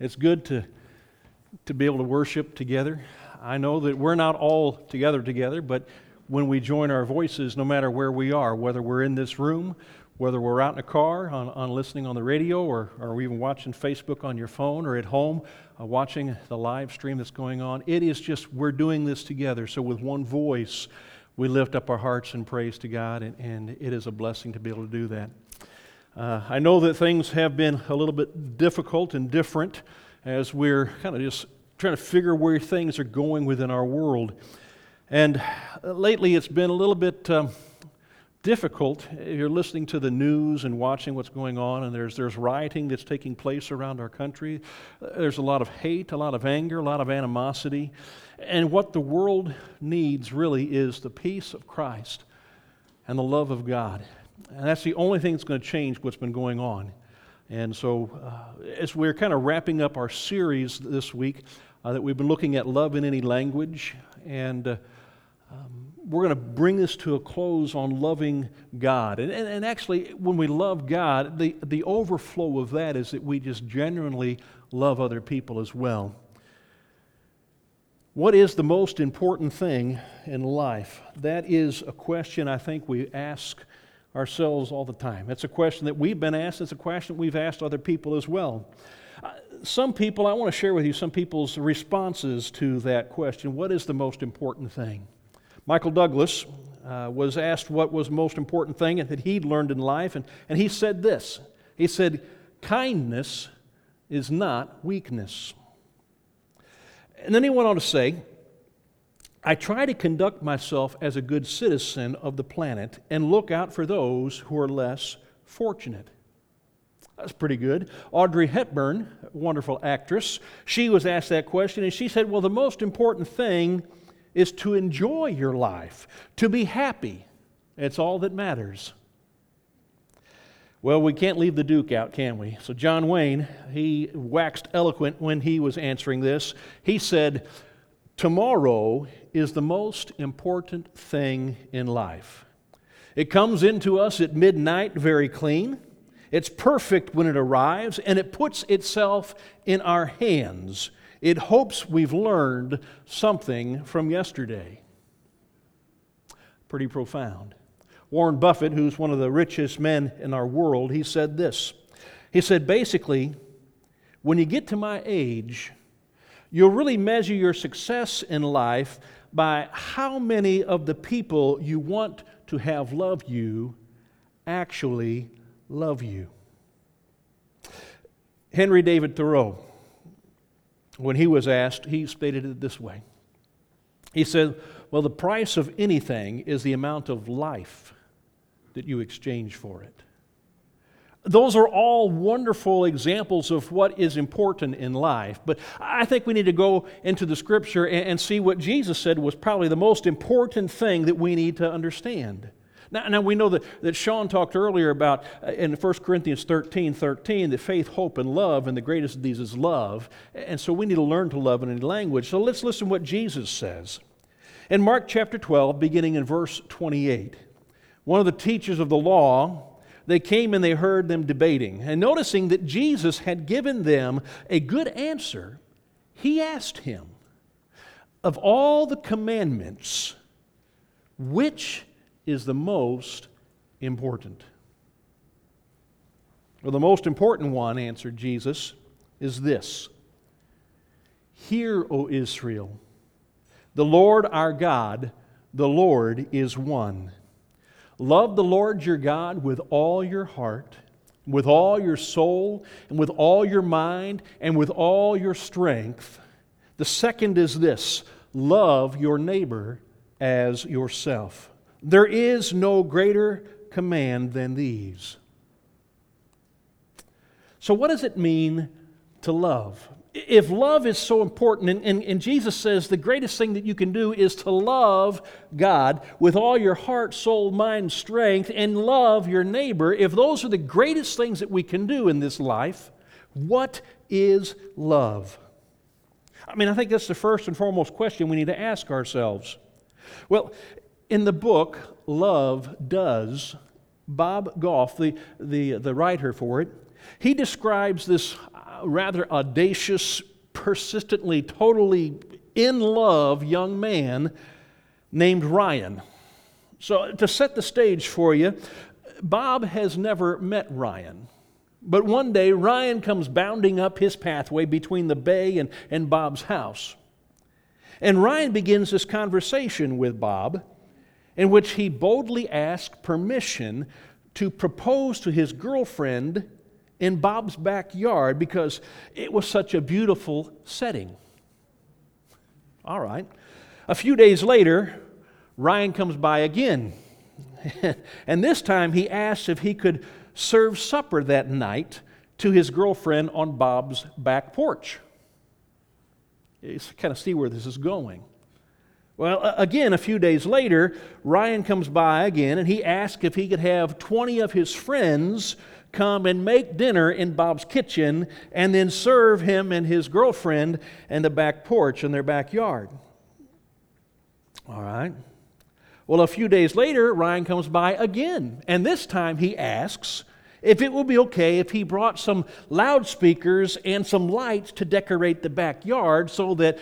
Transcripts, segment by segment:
It's good to, to be able to worship together. I know that we're not all together together, but when we join our voices, no matter where we are, whether we're in this room, whether we're out in a car, on, on listening on the radio, or, or even watching Facebook on your phone, or at home uh, watching the live stream that's going on, it is just we're doing this together. So, with one voice, we lift up our hearts in praise to God, and, and it is a blessing to be able to do that. Uh, I know that things have been a little bit difficult and different as we're kind of just trying to figure where things are going within our world. And lately it's been a little bit um, difficult. You're listening to the news and watching what's going on, and there's, there's rioting that's taking place around our country. There's a lot of hate, a lot of anger, a lot of animosity. And what the world needs really is the peace of Christ and the love of God. And that's the only thing that's going to change what's been going on. And so, uh, as we're kind of wrapping up our series this week, uh, that we've been looking at love in any language, and uh, um, we're going to bring this to a close on loving God. And, and, and, actually, when we love God, the, the overflow of that is that we just genuinely love other people as well. What is the most important thing in life? That is a question I think we ask ourselves all the time. It's a question that we've been asked, it's a question we've asked other people as well. Uh, some people, I want to share with you some people's responses to that question what is the most important thing? Michael Douglas uh, was asked what was the most important thing that he'd learned in life, and, and he said this He said, Kindness is not weakness. And then he went on to say, I try to conduct myself as a good citizen of the planet and look out for those who are less fortunate. That's pretty good. Audrey Hepburn, wonderful actress, she was asked that question and she said, Well, the most important thing is to enjoy your life, to be happy. It's all that matters. Well, we can't leave the Duke out, can we? So, John Wayne, he waxed eloquent when he was answering this. He said, Tomorrow is the most important thing in life. It comes into us at midnight very clean. It's perfect when it arrives, and it puts itself in our hands. It hopes we've learned something from yesterday. Pretty profound. Warren Buffett, who's one of the richest men in our world, he said this. He said, basically, when you get to my age, You'll really measure your success in life by how many of the people you want to have love you actually love you. Henry David Thoreau, when he was asked, he stated it this way He said, Well, the price of anything is the amount of life that you exchange for it. Those are all wonderful examples of what is important in life. But I think we need to go into the scripture and, see what Jesus said was probably the most important thing that we need to understand. Now, now we know that, that Sean talked earlier about uh, in 1 Corinthians 13 13 that faith, hope, and love, and the greatest of these is love. And so we need to learn to love in any language. So let's listen to what Jesus says. In Mark chapter 12, beginning in verse 28, one of the teachers of the law, they came and they heard them debating. And noticing that Jesus had given them a good answer, he asked him, Of all the commandments, which is the most important? Well, the most important one, answered Jesus, is this Hear, O Israel, the Lord our God, the Lord is one. Love the Lord your God with all your heart, with all your soul, and with all your mind, and with all your strength. The second is this love your neighbor as yourself. There is no greater command than these. So, what does it mean to love? If love is so important, and, and, and, Jesus says the greatest thing that you can do is to love God with all your heart, soul, mind, strength, and love your neighbor, if those are the greatest things that we can do in this life, what is love? I mean, I think that's the first and foremost question we need to ask ourselves. Well, in the book, Love Does, Bob Goff, the, the, the writer for it, he describes this rather audacious, persistently, totally in love young man named Ryan. So, to set the stage for you, Bob has never met Ryan. But one day, Ryan comes bounding up his pathway between the bay and, and Bob's house. And Ryan begins this conversation with Bob in which he boldly asks permission to propose to his girlfriend in Bob's backyard because it was such a beautiful setting. All right. A few days later, Ryan comes by again. and this time he asks if he could serve supper that night to his girlfriend on Bob's back porch. You kind of see where this is going. Well, again, a few days later, Ryan comes by again and he asks if he could have 20 of his friends come and make dinner in Bob's kitchen and then serve him and his girlfriend in the back porch in their backyard. All right. Well, a few days later, Ryan comes by again, and this time he asks if it will be okay if he brought some loudspeakers and some lights to decorate the backyard so that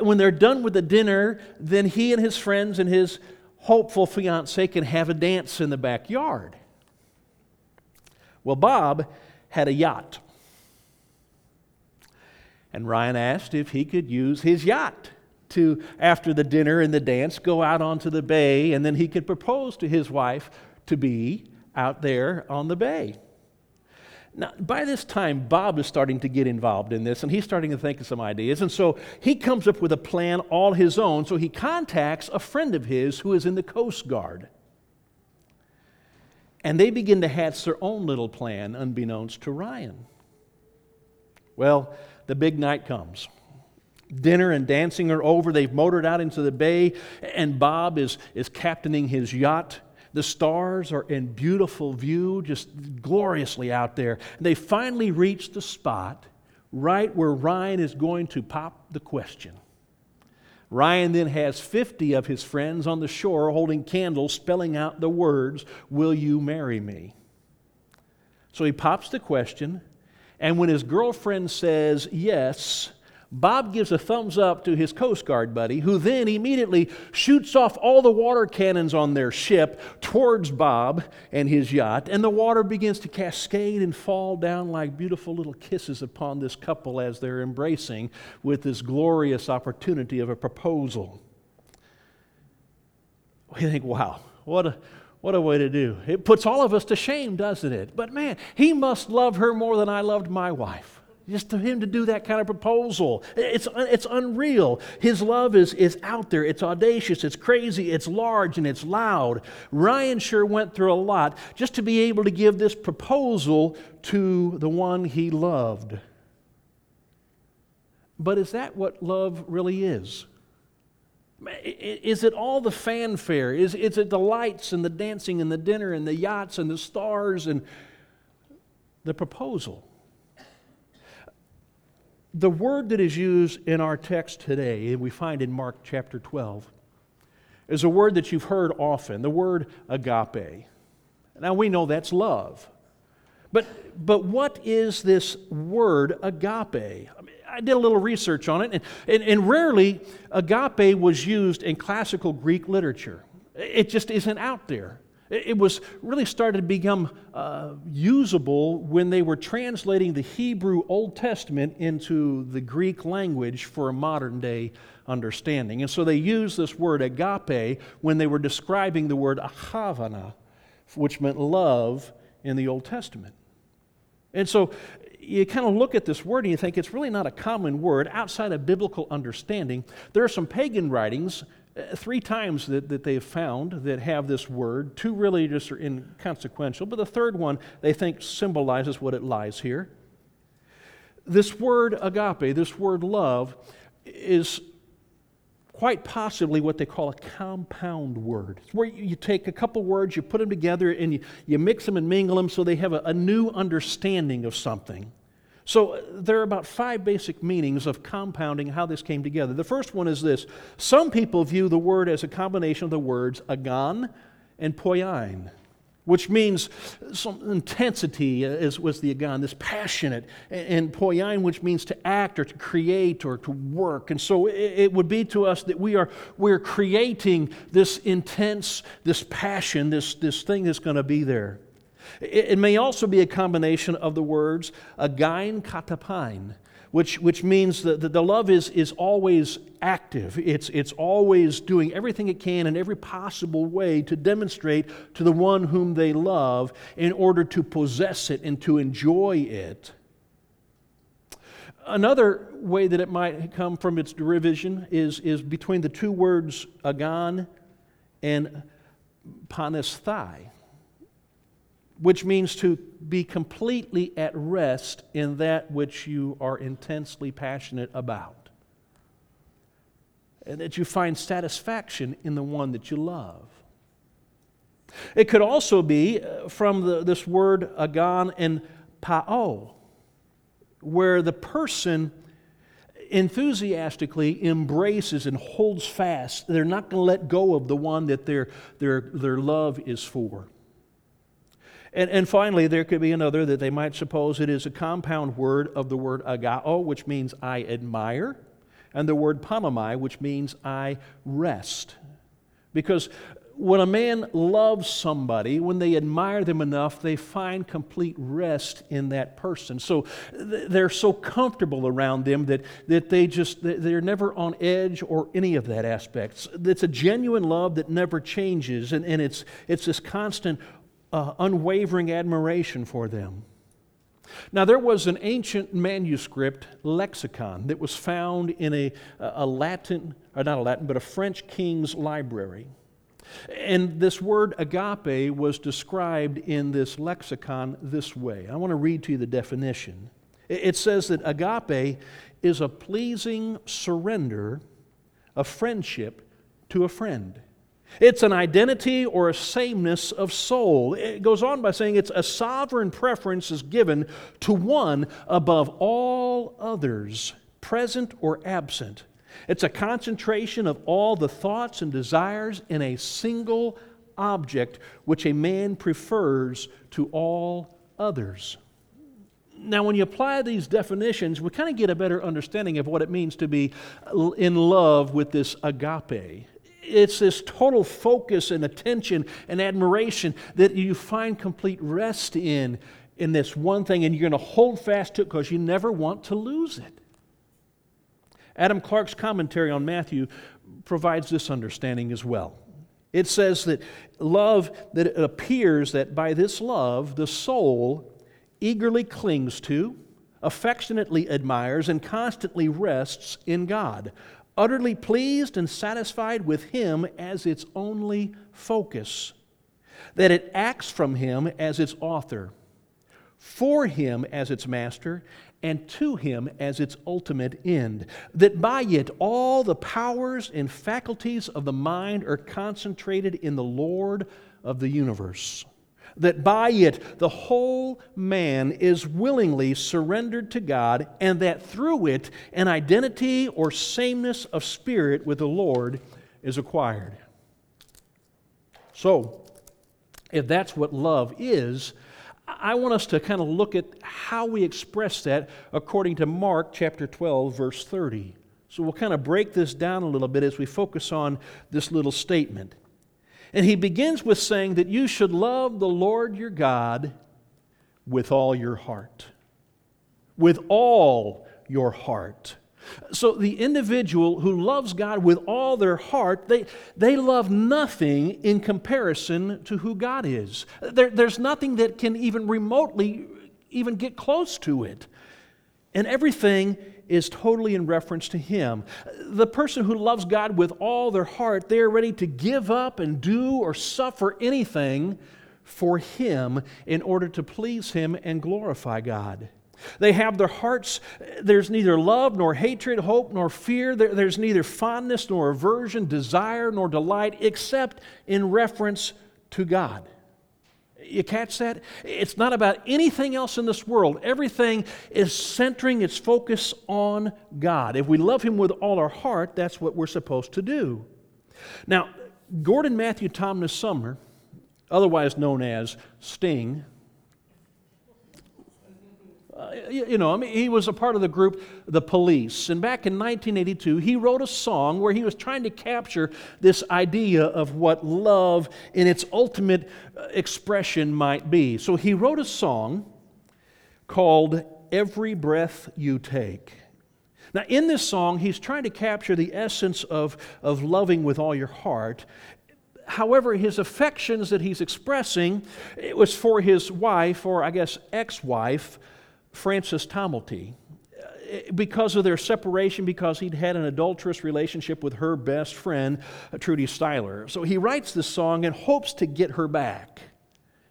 when they're done with the dinner, then he and his friends and his hopeful fiance can have a dance in the backyard. Well, Bob had a yacht. And Ryan asked if he could use his yacht to, after the dinner and the dance, go out onto the bay and then he could propose to his wife to be out there on the bay. Now, by this time, Bob is starting to get involved in this and he's starting to think of some ideas. And so he comes up with a plan all his own. So he contacts a friend of his who is in the Coast Guard. And they begin to hatch their own little plan, unbeknownst to Ryan. Well, the big night comes. Dinner and dancing are over. They've motored out into the bay, and Bob is, is captaining his yacht. The stars are in beautiful view, just gloriously out there. And they finally reach the spot right where Ryan is going to pop the question. Ryan then has 50 of his friends on the shore holding candles, spelling out the words, Will you marry me? So he pops the question, and when his girlfriend says yes, Bob gives a thumbs up to his Coast Guard buddy, who then immediately shoots off all the water cannons on their ship towards Bob and his yacht, and the water begins to cascade and fall down like beautiful little kisses upon this couple as they're embracing with this glorious opportunity of a proposal. We think, wow, what a, what a way to do. It puts all of us to shame, doesn't it? But man, he must love her more than I loved my wife. Just to him to do that kind of proposal. It's, it's unreal. His love is, is out there. It's audacious. It's crazy. It's large and it's loud. Ryan sure went through a lot just to be able to give this proposal to the one he loved. But is that what love really is? Is it all the fanfare? Is, is it the lights and the dancing and the dinner and the yachts and the stars and the proposal? The word that is used in our text today, we find in Mark chapter 12, is a word that you've heard often, the word agape. Now we know that's love. But, but what is this word agape? I, mean, I did a little research on it, and, and, and rarely agape was used in classical Greek literature. It just isn't out there. It was really started to become uh, usable when they were translating the Hebrew Old Testament into the Greek language for a modern day understanding. And so they used this word agape when they were describing the word ahavana, which meant love in the Old Testament. And so you kind of look at this word and you think it's really not a common word outside of biblical understanding. There are some pagan writings Uh, three times that, that they've found that have this word. Two really just are inconsequential, but the third one they think symbolizes what it lies here. This word agape, this word love, is quite possibly what they call a compound word. It's where you take a couple words, you put them together, and you, you mix them and mingle them so they have a, a new understanding of something. So uh, there are about five basic meanings of compounding how this came together. The first one is this some people view the word as a combination of the words agon and poiein. which means some intensity, as was the agan, this passionate, and poiein, which means to act or to create or to work. And so it would be to us that we are we're creating this intense, this passion, this, this thing that's going to be there. It, may also be a combination of the words again katapain, which, which means that the love is, is always active. It's, it's always doing everything it can in every possible way to demonstrate to the one whom they love in order to possess it and to enjoy it. Another way that it might come from its derision is, is between the two words agan and panisthai which means to be completely at rest in that which you are intensely passionate about. And that you find satisfaction in the one that you love. It could also be uh, from the, this word agan and pao, where the person enthusiastically embraces and holds fast. They're not going to let go of the one that their, their, their love is for. And, and finally, there could be another that they might suppose it is a compound word of the word agao, which means I admire, and the word panamai, which means I rest. Because when a man loves somebody, when they admire them enough, they find complete rest in that person. So they're so comfortable around them that, that they just, they're never on edge or any of that aspects. It's a genuine love that never changes, and, and it's, it's this constant uh, unwavering admiration for them. Now, there was an ancient manuscript lexicon that was found in a, a Latin, or not a Latin, but a French king's library. And this word agape was described in this lexicon this way. I want to read to you the definition. It says that agape is a pleasing surrender of friendship to a friend. It's an identity or a sameness of soul. It goes on by saying it's a sovereign preference is given to one above all others, present or absent. It's a concentration of all the thoughts and desires in a single object which a man prefers to all others. Now, when you apply these definitions, we kind of get a better understanding of what it means to be in love with this agape it's this total focus and attention and admiration that you find complete rest in in this one thing and you're going to hold fast to it because you never want to lose it. Adam Clarke's commentary on matthew provides this understanding as well. It says that love that it appears that by this love the soul eagerly clings to affectionately admires and constantly rests in god utterly pleased and satisfied with Him as its only focus, that it acts from Him as its author, for Him as its master, and to Him as its ultimate end, that by it all the powers and faculties of the mind are concentrated in the Lord of the universe that by it the whole man is willingly surrendered to God, and that through it an identity or sameness of spirit with the Lord is acquired. So, if that's what love is, I want us to kind of look at how we express that according to Mark chapter 12, verse 30. So we'll kind of break this down a little bit as we focus on this little statement. And he begins with saying that you should love the Lord your God with all your heart. With all your heart. So the individual who loves God with all their heart, they, they love nothing in comparison to who God is. There, there's nothing that can even remotely even get close to it. And everything is totally in reference to Him. The person who loves God with all their heart, they are ready to give up and do or suffer anything for Him in order to please Him and glorify God. They have their hearts, there's neither love nor hatred, hope nor fear. There, there's neither fondness nor aversion, desire nor delight, except in reference to God. You catch that? It's not about anything else in this world. Everything is centering its focus on God. If we love Him with all our heart, that's what we're supposed to do. Now, Gordon Matthew Thomas Sumner, otherwise known as Sting. You know, I mean, he was a part of the group The Police. And back in 1982, he wrote a song where he was trying to capture this idea of what love in its ultimate uh, expression might be. So he wrote a song called Every Breath You Take. Now, in this song, he's trying to capture the essence of, of loving with all your heart. However, his affections that he's expressing, it was for his wife, or I guess ex wife, Frances Tomelty. Uh, because of their separation, because he'd had an adulterous relationship with her best friend, uh, Trudy Styler. So he writes this song and hopes to get her back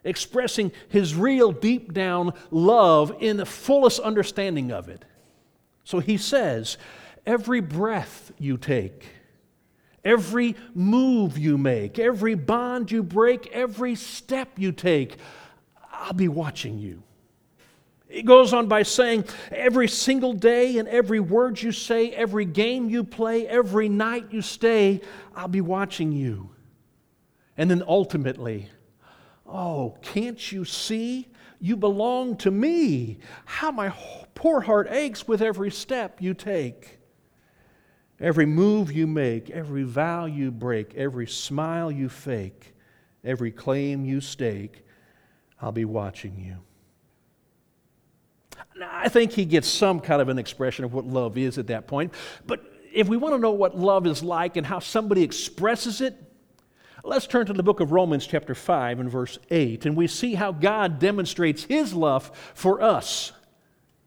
expressing his real deep down love in the fullest understanding of it. So he says, Every breath you take, every move you make, every bond you break, every step you take, I'll be watching you. It goes on by saying, every single day and every word you say, every game you play, every night you stay, I'll be watching you. And then ultimately, oh, can't you see? You belong to me. How my poor heart aches with every step you take. Every move you make, every vow you break, every smile you fake, every claim you stake, I'll be watching you. I think he gets some kind of an expression of what love is at that point. But if we want to know what love is like and how somebody expresses it, Let's turn to the book of Romans, chapter 5, and verse 8, and we see how God demonstrates his love for us.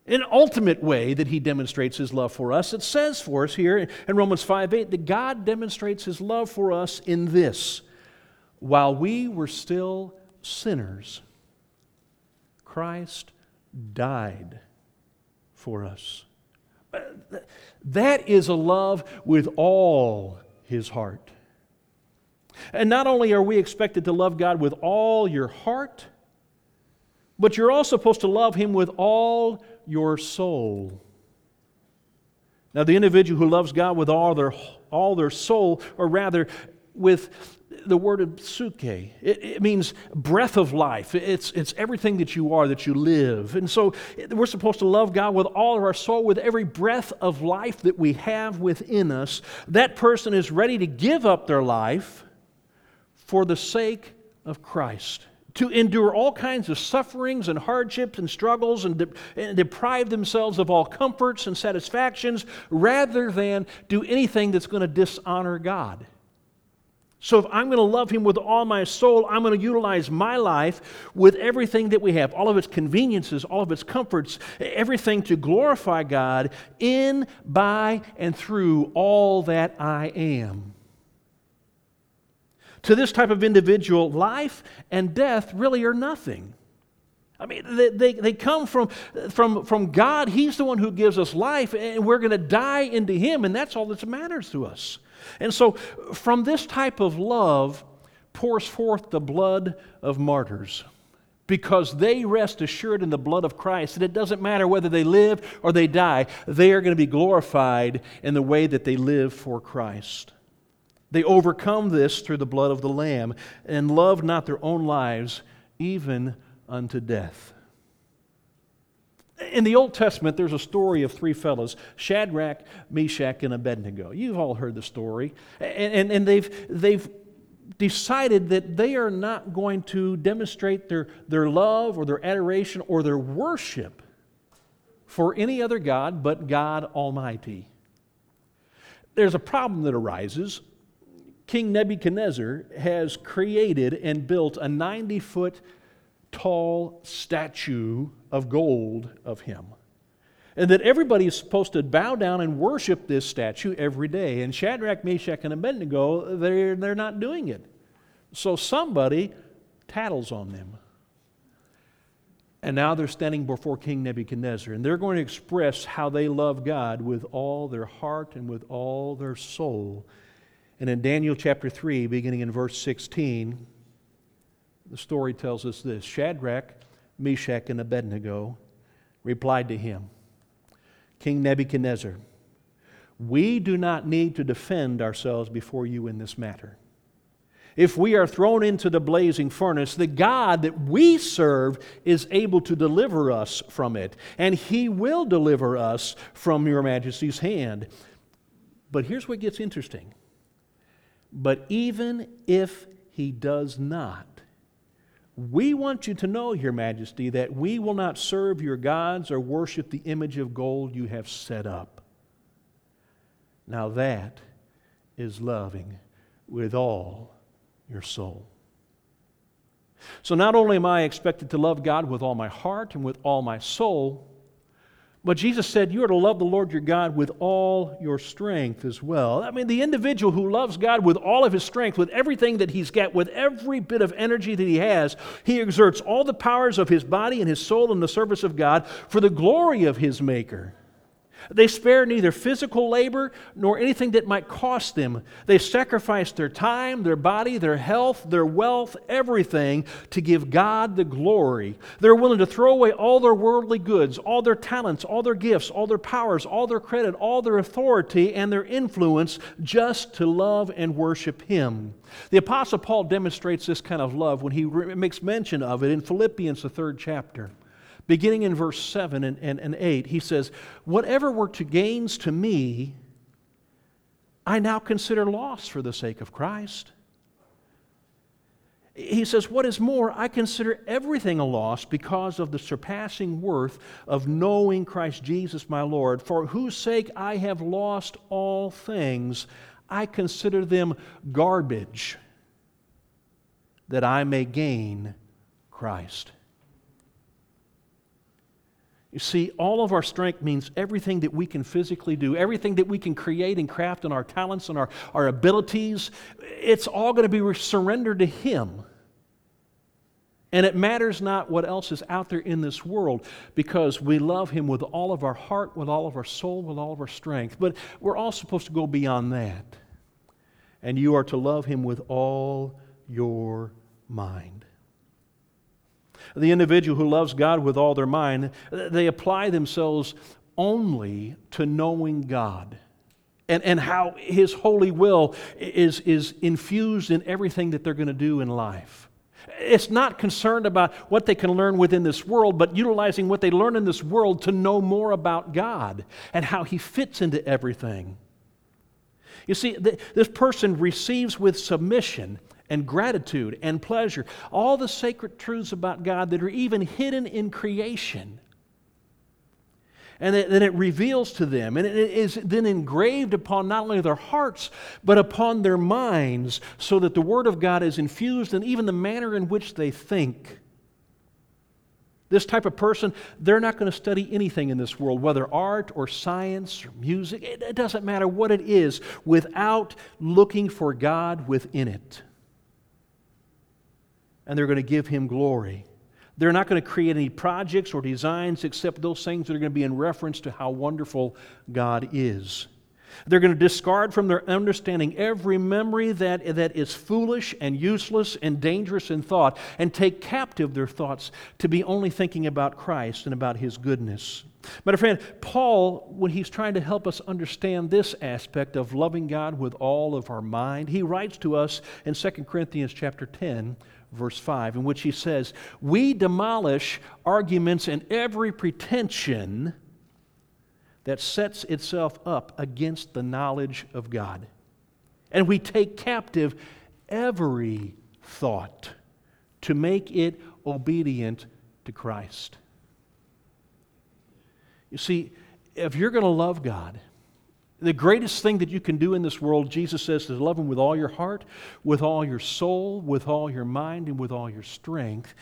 An ultimate way that he demonstrates his love for us. It says for us here in Romans 5 8 that God demonstrates his love for us in this while we were still sinners, Christ died for us. That is a love with all his heart. And not only are we expected to love God with all your heart, but you're also supposed to love Him with all your soul. Now, the individual who loves God with all their, all their soul, or rather with the word of it, it, means breath of life. It's, it's everything that you are, that you live. And so we're supposed to love God with all of our soul, with every breath of life that we have within us. That person is ready to give up their life for the sake of Christ, to endure all kinds of sufferings and hardships and struggles and, de- and, deprive themselves of all comforts and satisfactions rather than do anything that's going to dishonor God. So, if I'm going to love Him with all my soul, I'm going to utilize my life with everything that we have, all of its conveniences, all of its comforts, everything to glorify God in, by, and through all that I am. To this type of individual, life and death really are nothing. I mean, they, they, they, come from, from, from God. He's the one who gives us life, and we're going to die into Him, and that's all that matters to us. And so, from this type of love pours forth the blood of martyrs because they rest assured in the blood of Christ that it doesn't matter whether they live or they die, they are going to be glorified in the way that they live for Christ. They overcome this through the blood of the Lamb and love not their own lives even unto death. In the Old Testament, there's a story of three fellows Shadrach, Meshach, and Abednego. You've all heard the story. And, and, and they've, they've decided that they are not going to demonstrate their, their love or their adoration or their worship for any other God but God Almighty. There's a problem that arises King Nebuchadnezzar has created and built a 90 foot tall statue of gold of him. And that everybody is supposed to bow down and worship this statue every day. And Shadrach, Meshach, and Abednego, they're, they're not doing it. So somebody tattles on them. And now they're standing before King Nebuchadnezzar, and they're going to express how they love God with all their heart and with all their soul and in Daniel chapter 3, beginning in verse 16, the story tells us this Shadrach, Meshach, and Abednego replied to him King Nebuchadnezzar, we do not need to defend ourselves before you in this matter. if we are thrown into the blazing furnace, the God that we serve is able to deliver us from it, and He will deliver us from your majesty's hand. But here's what gets interesting. But even if He does not, we want you to know, Your Majesty, that we will not serve your gods or worship the image of gold you have set up. Now that is loving with all your soul. So not only am I expected to love God with all my heart and with all my soul, but Jesus said you are to love the Lord your God with all your strength as well. I mean, the individual who loves God with all of his strength, with everything that he's got, with every bit of energy that he has, he exerts all the powers of his body and his soul in the service of God for the glory of his Maker. They spare neither physical labor nor anything that might cost them. They sacrifice their time, their body, their health, their wealth, everything to give God the glory. They're willing to throw away all their worldly goods, all their talents, all their gifts, all their powers, all their credit, all their authority, and their influence just to love and worship Him. The Apostle Paul demonstrates this kind of love when he makes mention of it in Philippians, the third chapter. Beginning in verse 7 and, and, and 8, he says, Whatever were to gains to me, I now consider loss for the sake of Christ. He says, What is more, I consider everything a loss because of the surpassing worth of knowing Christ Jesus my Lord, for whose sake I have lost all things. I consider them garbage that I may gain Christ. You see, all of our strength means everything that we can physically do, everything that we can create and craft, and our talents and our, our abilities, it's all going to be surrendered to Him. And it matters not what else is out there in this world because we love Him with all of our heart, with all of our soul, with all of our strength. But we're all supposed to go beyond that. And you are to love Him with all your mind the individual who loves God with all their mind, they apply themselves only to knowing God and, and how His holy will is, is infused in everything that they're going to do in life. It's not concerned about what they can learn within this world, but utilizing what they learn in this world to know more about God and how He fits into everything. You see, this person receives with submission and gratitude and pleasure, all the sacred truths about God that are even hidden in creation. And then it reveals to them, and it is then engraved upon not only their hearts, but upon their minds, so that the Word of God is infused in even the manner in which they think. This type of person, they're not going to study anything in this world, whether art or science or music, it doesn't matter what it is, without looking for God within it and they're going to give him glory. They're not going to create any projects or designs except those things that are going to be in reference to how wonderful God is. They're going to discard from their understanding every memory that, that is foolish and useless and dangerous in thought and take captive their thoughts to be only thinking about Christ and about His goodness. But, friend, Paul, when he's trying to help us understand this aspect of loving God with all of our mind, he writes to us in 2 Corinthians chapter 10, verse 5, in which he says, We demolish arguments and every pretension that sets itself up against the knowledge of God. And we take captive every thought to make it obedient to Christ. You see, if you're going to love God, the greatest thing that you can do in this world, Jesus says, is love Him with all your heart, with all your soul, with all your mind, and with all your strength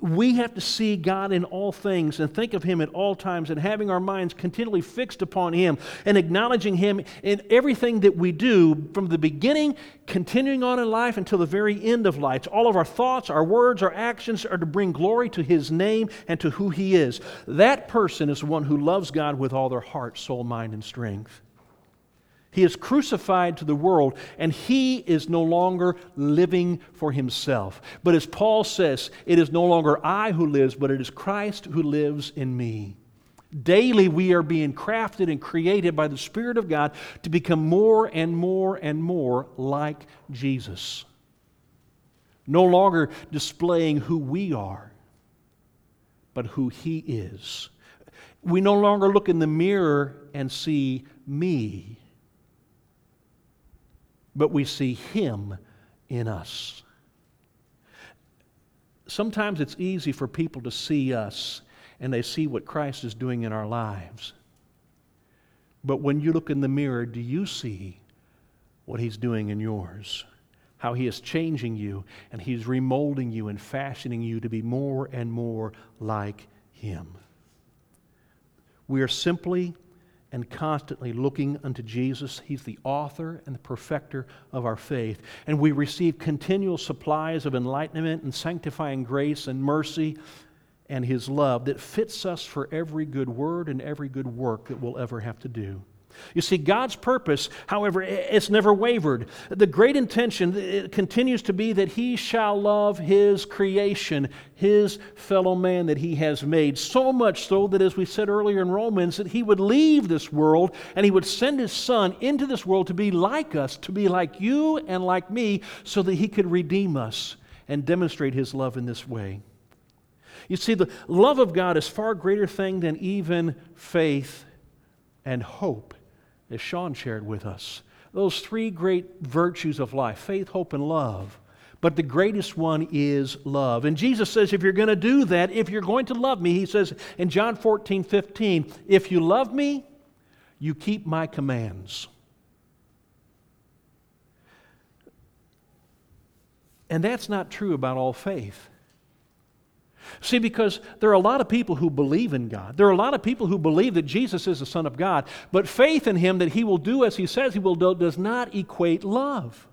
we have to see God in all things and think of Him at all times and having our minds continually fixed upon Him and acknowledging Him in everything that we do from the beginning, continuing on in life until the very end of life. All of our thoughts, our words, our actions are to bring glory to His name and to who He is. That person is one who loves God with all their heart, soul, mind, and strength. He is crucified to the world, and he is no longer living for himself. But as Paul says, it is no longer I who lives, but it is Christ who lives in me. Daily, we are being crafted and created by the Spirit of God to become more and more and more like Jesus. no longer displaying who we are, but who He is. We no longer look in the mirror and see me, but we see Him in us. Sometimes it's easy for people to see us and they see what Christ is doing in our lives. But when you look in the mirror, do you see what He's doing in yours? How He is changing you and He's remolding you and fashioning you to be more and more like Him. We are simply and constantly looking unto Jesus. He's the author and the perfecter of our faith. And we receive continual supplies of enlightenment and sanctifying grace and mercy and His love that fits us for every good word and every good work that we'll ever have to do. You see, God's purpose, however, it's never wavered. The great intention continues to be that He shall love His creation, His fellow man that He has made. So much so that, as we said earlier in Romans, that He would leave this world and He would send His Son into this world to be like us, to be like you and like me, so that He could redeem us and demonstrate His love in this way. You see, the love of God is far greater thing than even faith and hope as Sean shared with us. Those three great virtues of life faith, hope, and love. But the greatest one is love. And Jesus says, if you're going to do that, if you're going to love me, he says in John 14, 15, if you love me, you keep my commands. And that's not true about all faith. See, because there are a lot of people who believe in God. There are a lot of people who believe that Jesus is the Son of God, but faith in Him that He will do as He says He will do does not equate love.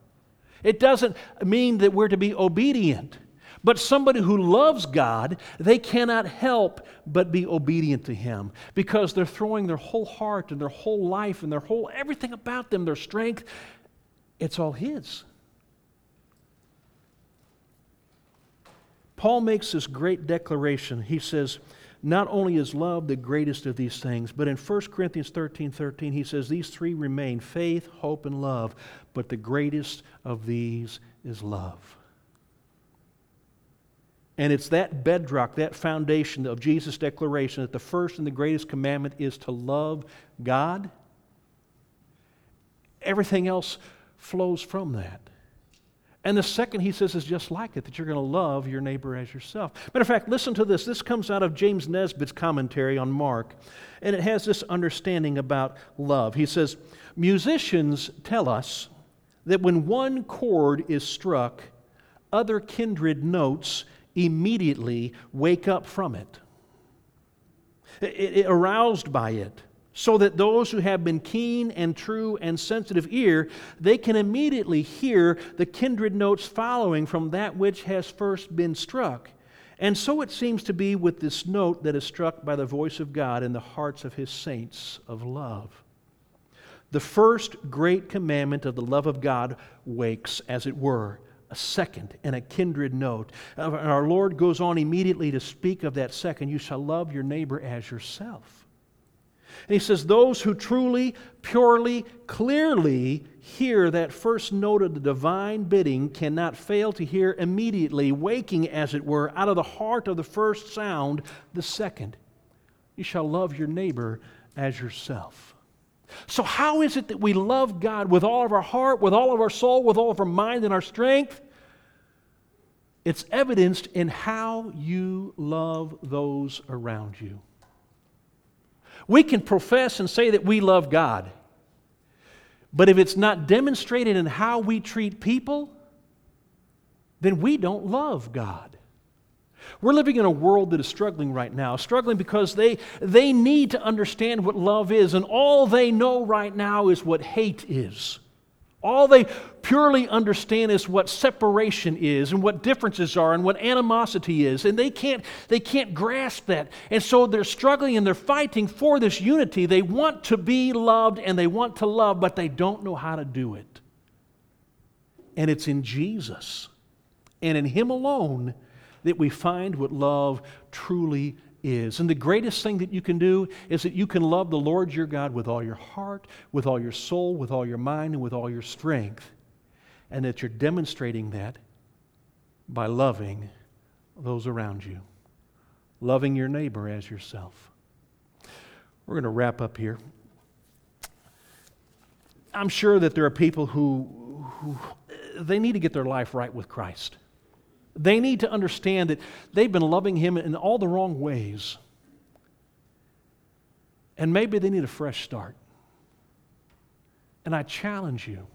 It doesn't mean that we're to be obedient. But somebody who loves God, they cannot help but be obedient to Him because they're throwing their whole heart and their whole life and their whole everything about them, their strength, it's all His. Paul makes this great declaration. He says, not only is love the greatest of these things, but in 1 Corinthians 13 13, he says, These three remain faith, hope, and love, but the greatest of these is love. And it's that bedrock, that foundation of Jesus' declaration that the first and the greatest commandment is to love God. Everything else flows from that. And the second, he says, is just like it, that you're going to love your neighbor as yourself. Matter of fact, listen to this. This comes out of James Nisbet's commentary on Mark, and it has this understanding about love. He says, Musicians tell us that when one chord is struck, other kindred notes immediately wake up from it. It, it, aroused by it so that those who have been keen and true and sensitive ear they can immediately hear the kindred notes following from that which has first been struck and so it seems to be with this note that is struck by the voice of god in the hearts of his saints of love the first great commandment of the love of god wakes as it were a second and a kindred note. And our Lord goes on immediately to speak of that second. You shall love your neighbor as yourself. And he says, Those who truly, purely, clearly hear that first note of the divine bidding cannot fail to hear immediately, waking, as it were, out of the heart of the first sound, the second. You shall love your neighbor as yourself. So, how is it that we love God with all of our heart, with all of our soul, with all of our mind and our strength? It's evidenced in how you love those around you. We can profess and say that we love God, but if it's not demonstrated in how we treat people, then we don't love God. We're living in a world that is struggling right now, struggling because they, they need to understand what love is, and all they know right now is what hate is. All they purely understand is what separation is and what differences are and what animosity is. And they can't, they can't grasp that. And so they're struggling and they're fighting for this unity. They want to be loved and they want to love, but they don't know how to do it. And it's in Jesus and in Him alone that we find what love truly is. And the greatest thing that you can do is that you can love the Lord your God with all your heart, with all your soul, with all your mind, and with all your strength. And that you're demonstrating that by loving those around you, loving your neighbor as yourself. We're going to wrap up here. I'm sure that there are people who, who they need to get their life right with Christ. They need to understand that they've been loving Him in all the wrong ways. And maybe they need a fresh start. And I challenge you.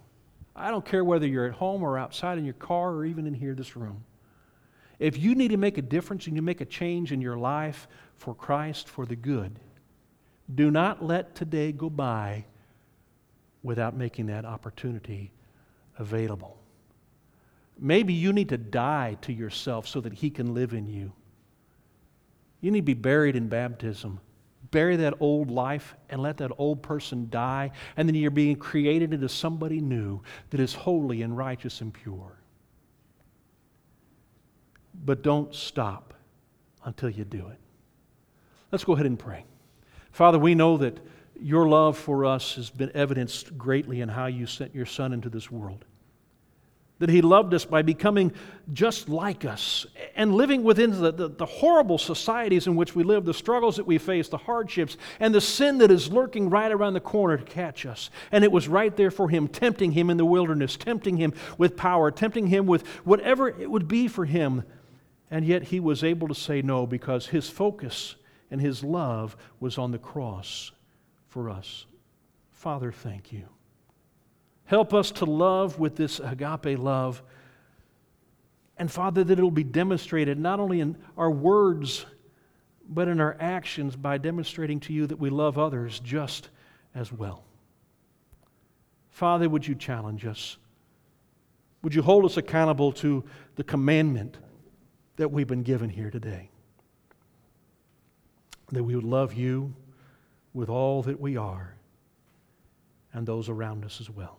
I don't care whether you're at home or outside in your car or even in here, this room. If you need to make a difference and you make a change in your life for Christ, for the good, do not let today go by without making that opportunity available. Maybe you need to die to yourself so that He can live in you. You need to be buried in baptism. Bury that old life and let that old person die, and then you're being created into somebody new that is holy and righteous and pure. But don't stop until you do it. Let's go ahead and pray. Father, we know that your love for us has been evidenced greatly in how you sent your Son into this world that He loved us by becoming just like us and living within the, the, the, horrible societies in which we live, the struggles that we face, the hardships, and the sin that is lurking right around the corner to catch us. And it was right there for Him, tempting Him in the wilderness, tempting Him with power, tempting Him with whatever it would be for Him. And yet He was able to say no because His focus and His love was on the cross for us. Father, thank you. Help us to love with this agape love. And Father, that it'll be demonstrated not only in our words, but in our actions by demonstrating to you that we love others just as well. Father, would you challenge us? Would you hold us accountable to the commandment that we've been given here today? That we would love you with all that we are and those around us as well.